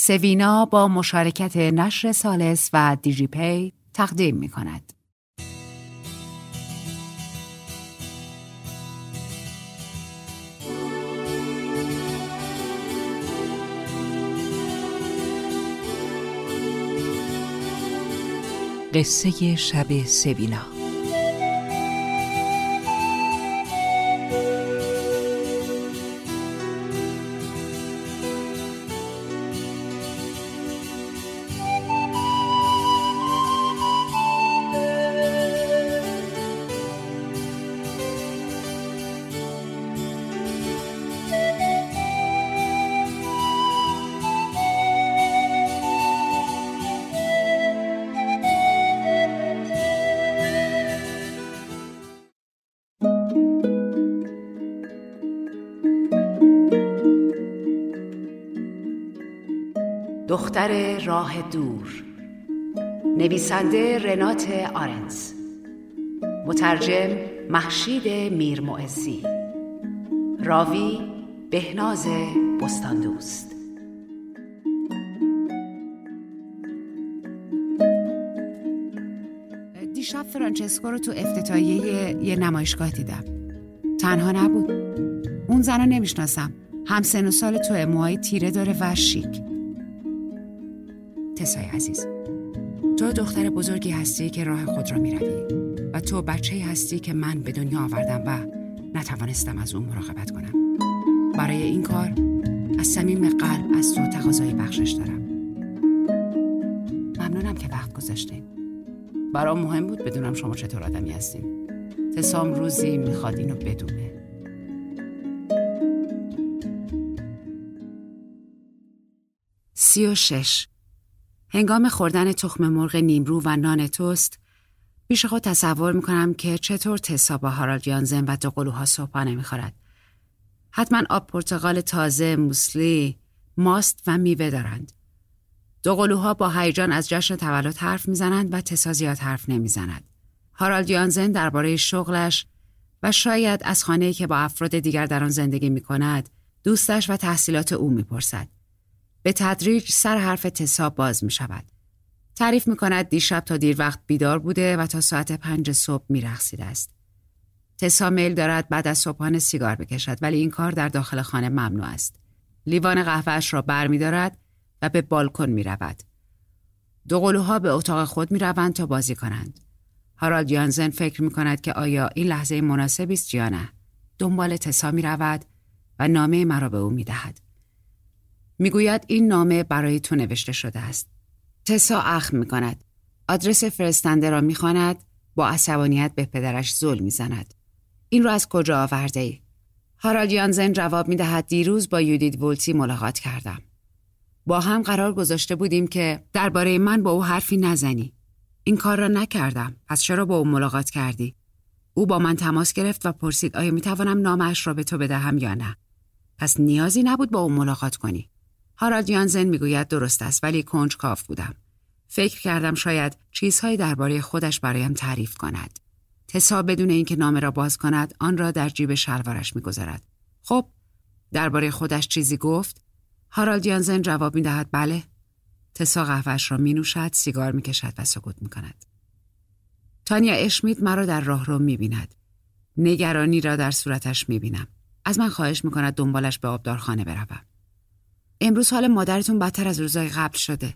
سوینا با مشارکت نشر سالس و دیجی پی تقدیم می کند. قصه شب سوینا دختر راه دور. نویسنده رنات آرنز. مترجم محشید میرمعزی. راوی بهناز بستاندوست. دیشب فرانچسکو رو تو افتتاحیه یه نمایشگاه دیدم. تنها نبود. اون زن رو نمی‌شناسم. هم سن و سال تو موهای تیره داره و شیک. تسای عزیز. تو دختر بزرگی هستی که راه خود را می و تو بچه هستی که من به دنیا آوردم و نتوانستم از اون مراقبت کنم. برای این کار از صمیم قلب از تو تقاضای بخشش دارم. ممنونم که وقت گذاشتیم برام مهم بود بدونم شما چطور آدمی هستیم تسام روزی می‌خواد اینو بدونه. سی و شش. هنگام خوردن تخم مرغ نیمرو و نان توست پیش خود تصور می‌کنم که چطور تسا با هارالد یانزن و دو صبحانه می‌خورد. حتما آب پرتقال تازه، موسلی، ماست و میوه دارند. دو با هیجان از جشن تولد حرف می‌زنند و تسا زیاد حرف نمی‌زند. هارالد یانزن درباره شغلش و شاید از خانه‌ای که با افراد دیگر در آن زندگی می کند، دوستش و تحصیلات او می‌پرسد. به تدریج سر حرف تسا باز می شود. تعریف می کند دیشب تا دیر وقت بیدار بوده و تا ساعت پنج صبح می رخصیده است. تسا میل دارد بعد از صبحانه سیگار بکشد ولی این کار در داخل خانه ممنوع است. لیوان قهوهش را بر می دارد و به بالکن می رود. دو قلوها به اتاق خود می روند تا بازی کنند. هارالد یانزن فکر می کند که آیا این لحظه مناسبی است یا نه. دنبال تسا می رود و نامه مرا به او می دهد. می‌گوید این نامه برای تو نوشته شده است. تسا اخم می کند. آدرس فرستنده را می‌خواند با عصبانیت به پدرش زل می‌زند. این را از کجا آورده ای؟ هارالد یانزن جواب می دهد دیروز با یودید ولتی ملاقات کردم. با هم قرار گذاشته بودیم که درباره من با او حرفی نزنی. این کار را نکردم. پس چرا با او ملاقات کردی؟ او با من تماس گرفت و پرسید آیا می توانم نامش را به تو بدهم یا نه؟ پس نیازی نبود با او ملاقات کنی. هارالد یانزن می‌گوید درست است ولی کنج کاف بودم. فکر کردم شاید چیزهایی درباره خودش برایم تعریف کند. تسا بدون اینکه نامه را باز کند آن را در جیب شلوارش می‌گذارد. خب درباره خودش چیزی گفت؟ هارالد یانزن جواب می دهد بله. تسا قهوهش را می نوشد، سیگار می کشد و سکوت می کند. تانیا اشمیت مرا در راه رو می بیند. نگرانی را در صورتش می بینم. از من خواهش می کند دنبالش به آبدارخانه بروم. امروز حال مادرتون بدتر از روزای قبل شده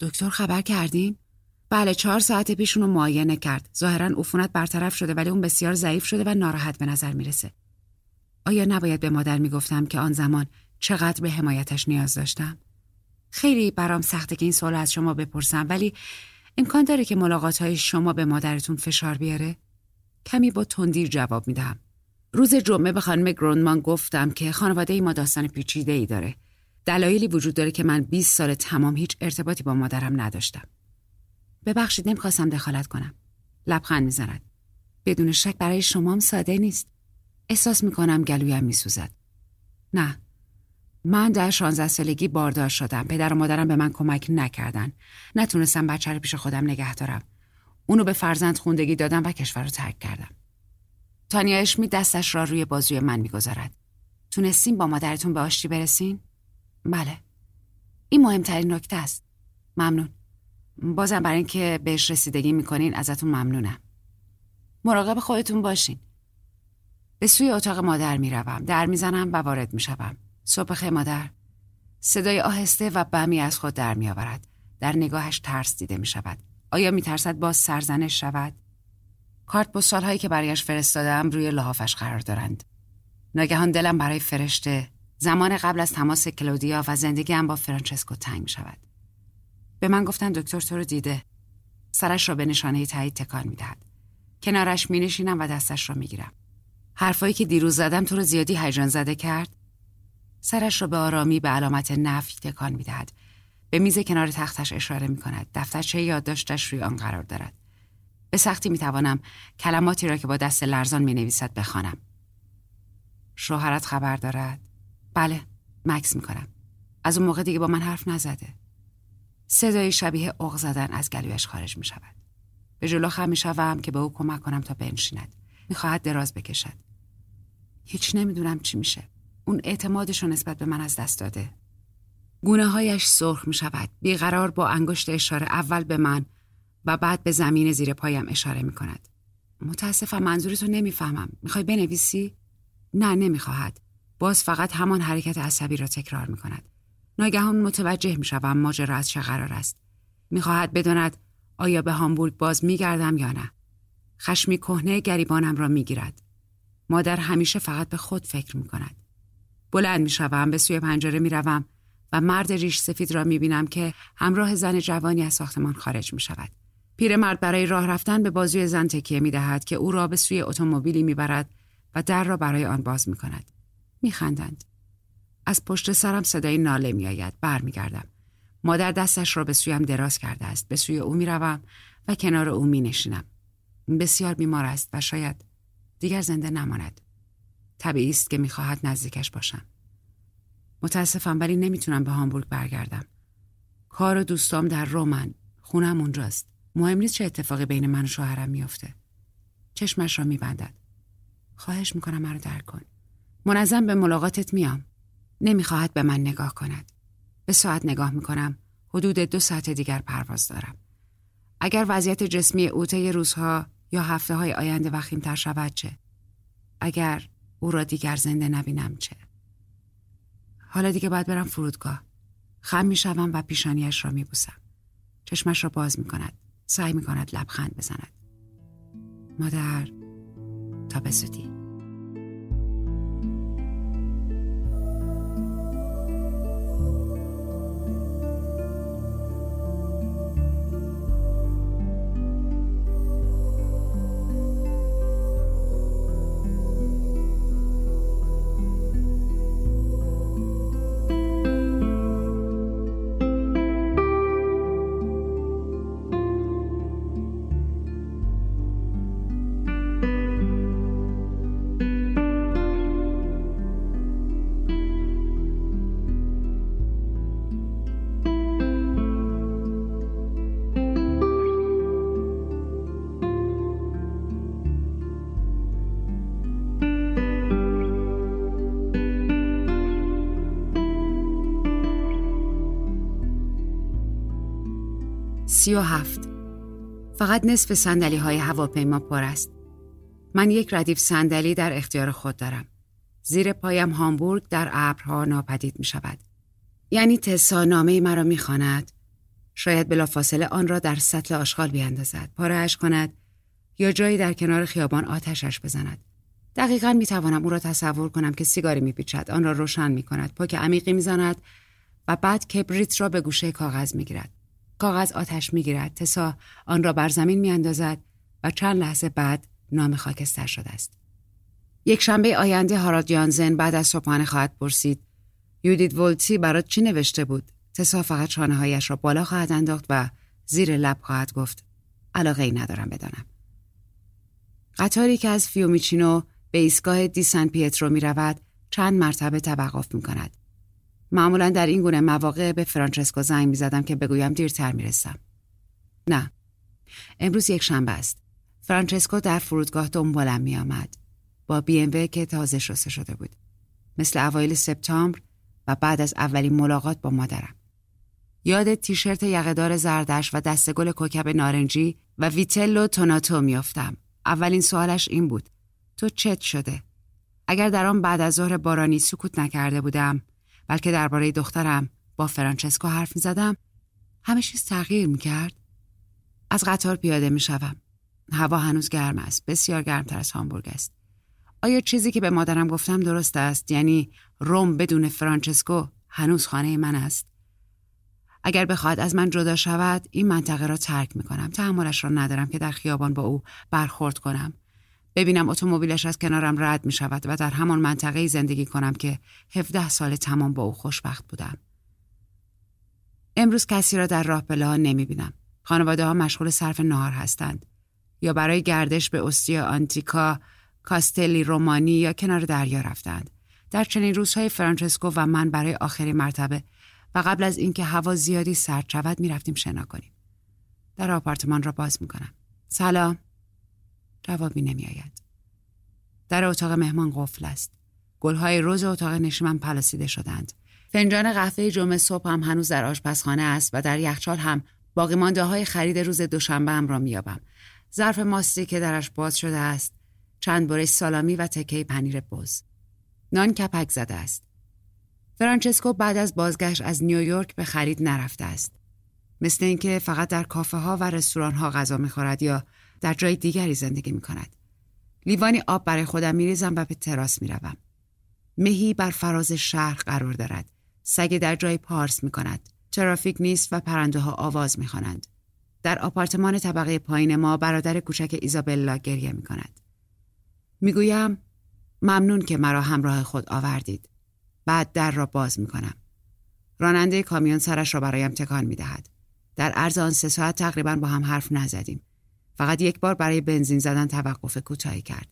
دکتر خبر کردین؟ بله چهار ساعت پیش اونو معاینه کرد ظاهرا عفونت برطرف شده ولی اون بسیار ضعیف شده و ناراحت به نظر می‌رسه آیا نباید به مادر می‌گفتم که آن زمان چقدر به حمایتش نیاز داشتم؟ خیلی برام سخته که این سوال از شما بپرسم ولی امکان داره که ملاقات های شما به مادرتون فشار بیاره؟ کمی با تندیر جواب میدم. روز جمعه به خانم گروندمان گفتم که خانواده ای ما داستان پیچیده ای داره. دلایلی وجود داره که من 20 سال تمام هیچ ارتباطی با مادرم نداشتم. ببخشید نمی‌خواستم دخالت کنم. لبخند می‌زند. بدون شک برای شمام ساده نیست. احساس می‌کنم گلویم میسوزد. نه. من در 16 سالگی باردار شدم. پدر و مادرم به من کمک نکردن. نتونستم بچه رو پیش خودم نگه دارم. اونو به فرزند خوندگی دادم و کشور رو ترک کردم. تانیا اشمی دستش را روی بازوی من می‌گذارد. تونستیم با مادرتون به آشتی برسین؟ بله. این مهمترین نکته است. ممنون. بازم برای اینکه بهش رسیدگی می‌کنین ازتون ممنونم. مراقب خودتون باشین. به سوی اتاق مادر می‌روم. در می‌زنم و وارد می‌شوم. صبح خیلی مادر. صدای آهسته و بمی از خود در میآورد. در نگاهش ترس دیده می شود آیا می ترسد باز سرزنش شود؟ کارت پستال هایی که برایش فرستادم روی لحافش قرار دارند ناگهان دلم برای فرشته زمان قبل از تماس کلودیا و زندگیم با فرانچسکو تنگ شود به من گفتن دکتر تو رو دیده سرش را به نشانه تایید تکان می دهد. کنارش می نشینم و دستش را می گیرم. حرفایی که دیروز زدم تو رو زیادی هیجان زده کرد سرش را به آرامی به علامت نفی تکان می دهد. به میز کنار تختش اشاره می کند. دفترچه یادداشتش روی آن قرار دارد. به سختی می توانم کلماتی را که با دست لرزان می نویسد بخوانم. شوهرت خبر دارد؟ بله، مکس می کنم. از اون موقع دیگه با من حرف نزده. صدای شبیه اغ زدن از گلویش خارج می شود. به جلو خم می شوم که به او کمک کنم تا بنشیند. می خواهد دراز بکشد. هیچ نمی‌دونم چی میشه. اون اعتمادش رو نسبت به من از دست داده. گونه هایش سرخ می شود. بیقرار با انگشت اشاره اول به من و بعد به زمین زیر پایم اشاره می کند. متاسفم منظورتو نمی‌فهمم. می‌خوای بنویسی؟ نه نمی‌خواهد. باز فقط همان حرکت عصبی را تکرار می کند. ناگهان متوجه می شوم ماجرا از چه قرار است. می‌خواهد بداند آیا به هامبورگ باز میگردم یا نه. خشمی کهنه گریبانم را می‌گیرد. مادر همیشه فقط به خود فکر می کند. بلند می شوم به سوی پنجره می روم و مرد ریش سفید را می بینم که همراه زن جوانی از ساختمان خارج می شود. پیرمرد برای راه رفتن به بازوی زن تکیه می دهد که او را به سوی اتومبیلی می برد و در را برای آن باز می کند. می خندند. از پشت سرم صدای ناله می آید. بر می گردم. مادر دستش را به سویم دراز کرده است. به سوی او می روم و کنار او می نشینم. بسیار بیمار است و شاید دیگر زنده نماند. طبیعی است که می‌خواهد نزدیکش باشم. متاسفم ولی نمی‌تونم به هامبورگ برگردم. کار و دوستام در رومن. خونم اونجاست. مهم نیست چه اتفاقی بین من و شوهرم میافته. چشمش را میبندد. خواهش می‌کنم مرا درک کن. منظم به ملاقاتت میام. نمی‌خواهد به من نگاه کند. به ساعت نگاه می‌کنم. حدود دو ساعت دیگر پرواز دارم. اگر وضعیت جسمی او طی روزها یا هفته های آینده وخیمتر شود چه؟ اگر او را دیگر زنده نبینم چه؟ حالا دیگه باید برم فرودگاه. خم می شوم و پیشانیش را می بوسم. چشمش را باز می کند. سعی می کند لبخند بزند. مادر تا به سی و هفت فقط نصف سندلی های هواپیما پر است. من یک ردیف صندلی در اختیار خود دارم. زیر پایم هامبورگ در ابرها ناپدید می شود. یعنی تسا نامه مرا می خاند. شاید بلافاصله آن را در سطل آشغال بیاندازد، پارهش کند یا جایی در کنار خیابان آتشش بزند. دقیقا می توانم او را تصور کنم که سیگاری می پیچد، آن را روشن می کند، پاک عمیقی می زند و بعد کبریت را به گوشه کاغذ می گیرد. کاغذ آتش می‌گیرد. تسا آن را بر زمین میاندازد و چند لحظه بعد نامه خاکستر شده است. یک شنبه آینده هاراد جانزن بعد از صبحانه خواهد پرسید یودید ولتی برات چی نوشته بود؟ تسا فقط شانه هایش را بالا خواهد انداخت و زیر لب خواهد گفت علاقه ای ندارم بدانم. قطاری که از فیومیچینو به ایستگاه دی سن پیترو می رود چند مرتبه توقف می کند. معمولا در این گونه مواقع به فرانچسکو زنگ می زدم که بگویم دیرتر می رسم. نه. امروز یک شنبه است. فرانچسکو در فرودگاه دنبالم می آمد. با بی ام که تازه شسته شده بود. مثل اوایل سپتامبر و بعد از اولین ملاقات با مادرم. یاد تیشرت یقهدار زردش و دست گل کوکب نارنجی و vitello tonnato میافتم. اولین سوالش این بود. تو چت شده؟ اگر در آن بعد از ظهر بارانی سکوت نکرده بودم بلکه درباره دخترم با فرانچسکو حرف می زدم همه چیز تغییر می کرد. از قطار پیاده می شوم. هوا هنوز گرم است. بسیار گرمتر از هامبورگ است. آیا چیزی که به مادرم گفتم درست است؟ یعنی روم بدون فرانچسکو هنوز خانه من است؟ اگر بخواهد از من جدا شود این منطقه را ترک می کنم. تحملش را ندارم که در خیابان با او برخورد کنم. ببینم اتومبیلش از کنارم رد می شود و در همان منطقه زندگی کنم که 17 سال تمام با او خوشبخت بودم. امروز کسی را در راه پله نمی بینم. خانواده ها مشغول صرف نهار هستند. یا برای گردش به استیا آنتیکا، کاستلی رومانی یا کنار دریا رفتند. در چنین روزهای فرانچسکو و من برای آخرین مرتبه و قبل از اینکه هوا زیادی سرد شود می رفتیم شنا کنیم. در آپارتمان را باز می کنم. سلام. جوابی نمی آید. در اتاق مهمان قفل است. گلهای روز اتاق نشیمن پلاسیده شدند. فنجان قهوه جمعه صبح هم هنوز در آشپزخانه است و در یخچال هم باقی مانده های خرید روز دوشنبه هم را میابم. ظرف ماستی که درش باز شده است. چند برش سالامی و تکه پنیر بز. نان کپک زده است. فرانچسکو بعد از بازگشت از نیویورک به خرید نرفته است. مثل اینکه فقط در کافه ها و رستوران ها غذا می‌خورد یا در جای دیگری زندگی می کند. لیوانی آب برای خودم میریزم و به تراس می‌روم. مهی بر فراز شهر قرار دارد. سگ در جای پارس می کند. ترافیک نیست و پرنده ها آواز می خوانند. در آپارتمان طبقه پایین ما برادر کوچک ایزابلا گریه می کند. می‌گویم ممنون که مرا همراه خود آوردید. بعد در را باز می کنم. راننده کامیون سرش را برایم تکان می دهد. در عرض آن سه ساعت تقریبا با هم حرف نزدیم. فقط یک بار برای بنزین زدن توقف کوتاهی کرد.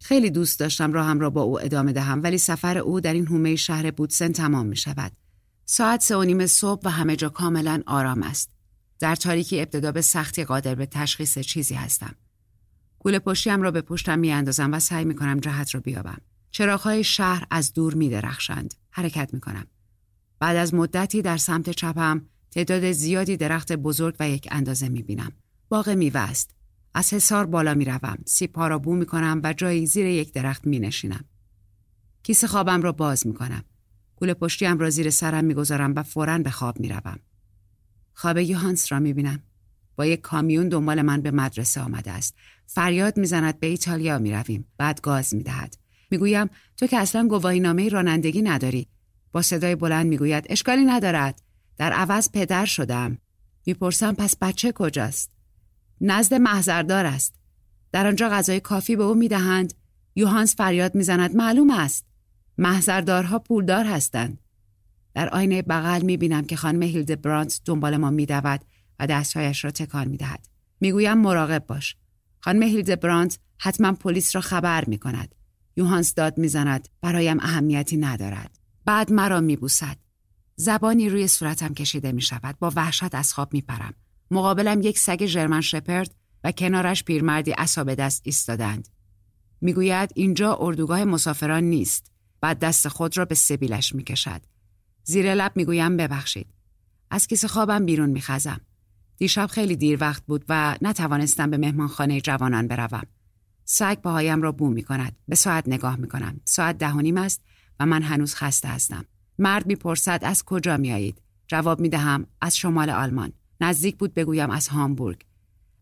خیلی دوست داشتم راهم را با او ادامه دهم ولی سفر او در این حومه شهر بودسن تمام می شود. ساعت سه و نیم صبح و همه جا کاملا آرام است. در تاریکی ابتدا به سختی قادر به تشخیص چیزی هستم. گول پشتیم را به پشتم می اندازم و سعی می کنم جهت را بیابم. چراغهای شهر از دور می درخشند. حرکت می کنم. بعد از مدتی در سمت چپم تعداد زیادی درخت بزرگ و یک اندازه می بینم. باغ میوه است. از حصار بالا می روم. سیب را بو می کنم و جایی زیر یک درخت می نشینم. کیسه خوابم را باز می کنم. گول پشتیم را زیر سرم می گذارم و فوراً به خواب می روم. خواب یوهانس را می بینم. با یک کامیون دنبال من به مدرسه آمده است. فریاد می‌زند به ایتالیا می رویم. بعد گاز می دهد. می گویم تو که اصلا گواهی نامه رانندگی نداری. با صدای بلند می گوید اشکالی ندارد. در عوض پدر شدم. می‌پرسم پس بچه کجاست؟ نزد محضردار است. در آنجا غذای کافی به او می‌دهند. یوهانس فریاد می‌زند معلوم است. محضردارها پولدار هستند. در آینه بغل می‌بینم که خانم هیلد برانت دنبال ما میدود و دستهایش را تکان می‌دهد. می‌گویم مراقب باش. خانم هیلد برانت حتما پلیس را خبر می‌کند. یوهانس داد می‌زند برایم اهمیتی ندارد. بعد مرا میبوسد. زبانی روی صورتم کشیده می شود. با وحشت از خواب می پرم. مقابلم یک سگ ژرمن شپرد و کنارش پیرمردی عصا دست ایستادند. می‌گوید اینجا اردوگاه مسافران نیست. بعد دست خود را به سبیلش می‌کشد. زیر لب می‌گویم ببخشید. از کیسه خوابم بیرون میخزم. دیشب خیلی دیر وقت بود و نتوانستم به مهمانخانه جوانان بروم. سگ پاهایم را بو می کند. به ساعت نگاه می کنم. ساعت ده و نیم است و من هنوز خسته هستم. مرد می‌پرسد از کجا میایید؟ جواب می دهم از شمال آلمان. نزدیک بود بگویم از هامبورگ.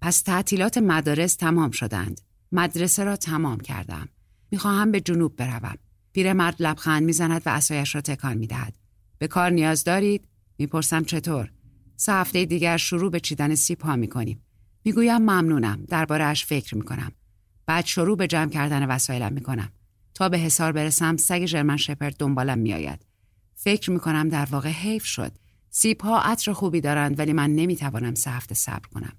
پس تعطیلات مدارس تمام شدند. مدرسه را تمام کردم. می‌خواهم به جنوب بروم. پیرمرد لبخند می‌زند و اسایش را تکان می‌دهد. به کار نیاز دارید؟ می‌پرسم چطور؟ سه هفته دیگر شروع به چیدن سیب ها می‌کنیم. می‌گویم ممنونم. درباره اش فکر می‌کنم. بعد شروع به جمع کردن وسایلم می‌کنم. تا به حصار برسم سگ ژرمن شپرد دنبالم میآید. فکر می‌کنم در واقع حیف شد. سیب ها عطر خوبی دارند ولی من نمی‌توانم سه هفته صبر کنم.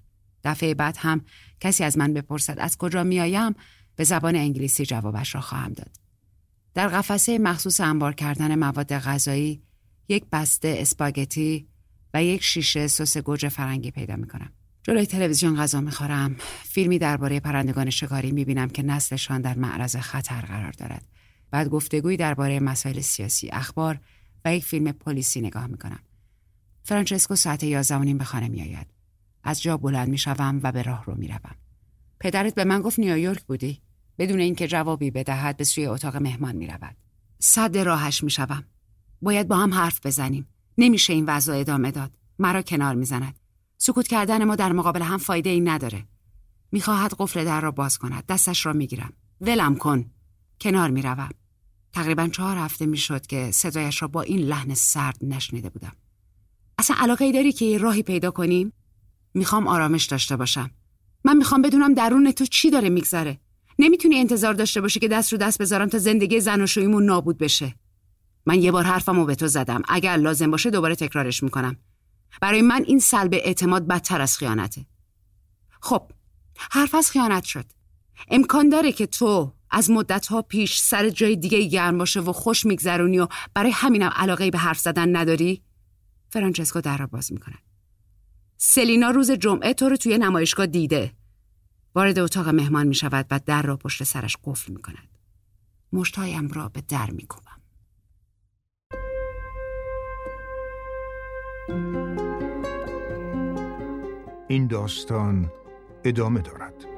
دفعه بعد هم کسی از من بپرسد از کجا میآیم به زبان انگلیسی جوابش را خواهم داد. در قفسه مخصوص انبار کردن مواد غذایی یک بسته اسپاگتی و یک شیشه سس گوجه فرنگی پیدا می کنم. جلوی تلویزیون غذا می‌خورم. فیلمی درباره پرندگان شکاری می‌بینم که نسلشان در معرض خطر قرار دارد. بعد گفتگویی درباره مسائل سیاسی، اخبار و یک فیلم پلیسی نگاه می‌کنم. فرانچسکو ساعت یازده و نیم به خانه میآید. از جا بلند می‌شوم و به راه رو می‌روم. پدرت به من گفت نیویورک بودی. بدون اینکه جوابی بدهد به سوی اتاق مهمان می‌رود. صد راهش می‌شوم. باید با هم حرف بزنیم. نمیشه این وضع ادامه داد. مرا کنار می‌زند. سکوت کردن ما در مقابل هم فایده ای نداره. می‌خواهد قفل در را باز کند. دستش را می‌گیرم. ولم کن. کنار می‌روم. تقریبا چهار هفته می‌شد که صدایش را با این لحن سرد نشنیده بودم. اصلا علاقه داری که یه راهی پیدا کنیم؟ می‌خوام آرامش داشته باشم. من می‌خوام بدونم درون تو چی داره میگذره. نمی‌تونی انتظار داشته باشی که دست رو دست بذارم تا زندگی زن و شویمون نابود بشه. من یه بار حرفمو به تو زدم. اگر لازم باشه دوباره تکرارش می‌کنم. برای من این سلب اعتماد بدتر از خیانته. خب حرف از خیانت شد. امکان داره که تو از مدت ها پیش سر جای دیگه گرم باشه و خوش میگذرونی و برای همینم علاقه به حرف زدن نداری؟ فرانچسکو در را باز می‌کنه سلینا روز جمعه تو رو توی نمایشگاه دیده. وارد اتاق مهمان می شود و در را پشت سرش قفل می کند مشتایم را به در می کوبم. این داستان ادامه دارد.